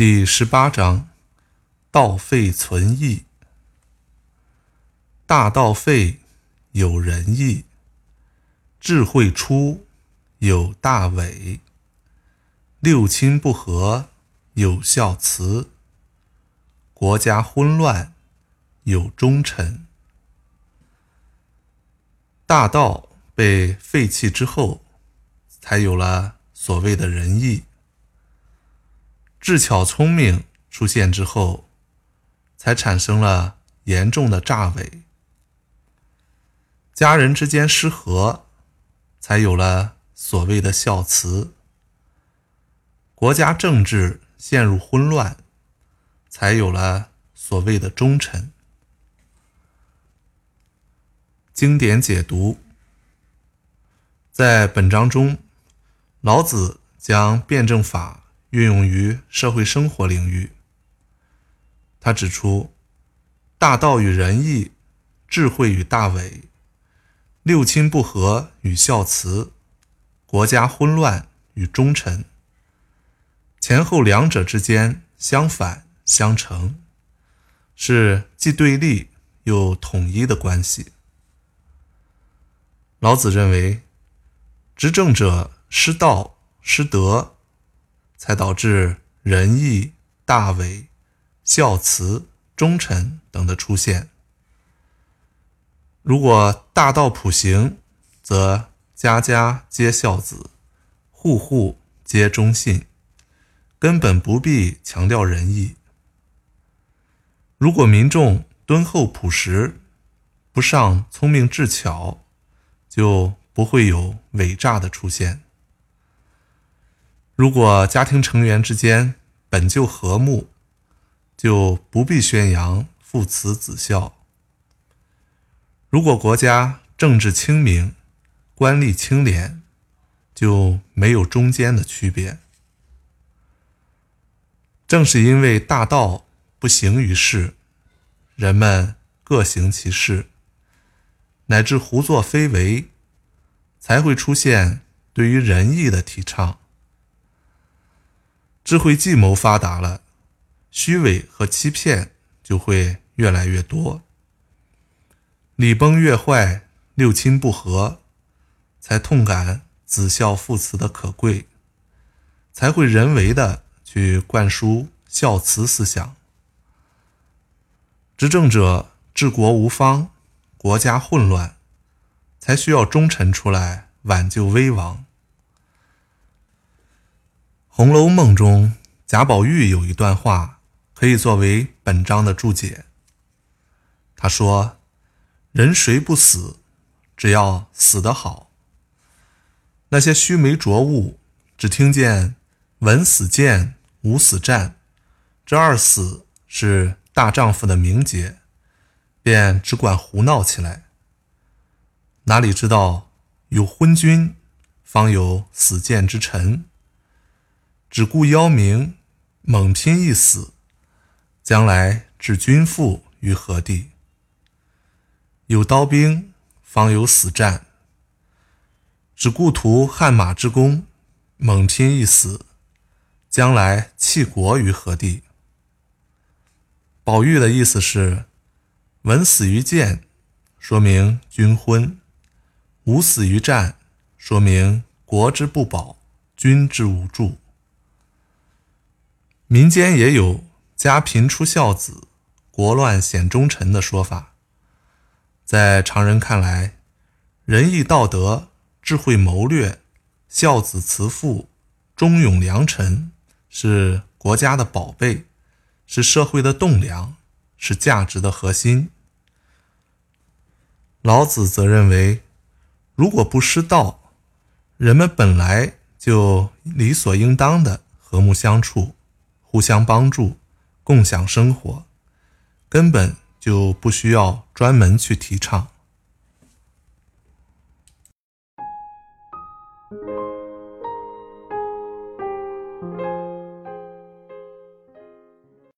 第十八章：道废存义。大道废，有仁义；智慧出，有大伪；六亲不和，有孝慈；国家混乱，有忠臣。大道被废弃之后，才有了所谓的仁义。智巧聪明出现之后，才产生了严重的诈伪；家人之间失和，才有了所谓的孝慈；国家政治陷入混乱，才有了所谓的忠臣。经典解读，在本章中，老子将辩证法。运用于社会生活领域。他指出，大道与仁义、智慧与大伪、六亲不和与孝慈、国家混乱与忠臣，前后两者之间相反相成，是既对立又统一的关系。老子认为，执政者失道失德。才导致仁义、大伪、孝慈、忠臣等的出现。如果大道普行，则家家皆孝子，户户皆忠信，根本不必强调仁义。如果民众敦厚朴实，不上聪明智巧，就不会有伪诈的出现。如果家庭成员之间本就和睦，就不必宣扬父慈子孝；如果国家政治清明，官吏清廉，就没有中间的区别。正是因为大道不行于世，人们各行其事，乃至胡作非为，才会出现对于仁义的提倡。智慧计谋发达了，虚伪和欺骗就会越来越多。礼崩乐坏，六亲不和，才痛感子孝父慈的可贵，才会人为的去灌输孝慈思想。执政者治国无方，国家混乱，才需要忠臣出来挽救危亡。《红楼梦》中，贾宝玉有一段话可以作为本章的注解。他说：“人谁不死？只要死得好。那些须眉浊物，只听见‘闻死谏，无死战’，这二死是大丈夫的名节，便只管胡闹起来。哪里知道有昏君，方有死谏之臣。”只顾邀名，猛拼一死，将来置君父于何地？有刀兵，方有死战。只顾图汗马之功，猛拼一死，将来弃国于何地？宝玉的意思是：闻死于剑，说明君昏；无死于战，说明国之不保，君之无助。民间也有“家贫出孝子，国乱显忠臣”的说法。在常人看来，仁义道德、智慧谋略、孝子慈父、忠勇良臣是国家的宝贝，是社会的栋梁，是价值的核心。老子则认为，如果不失道，人们本来就理所应当的和睦相处。互相帮助共享生活。根本就不需要专门去提倡。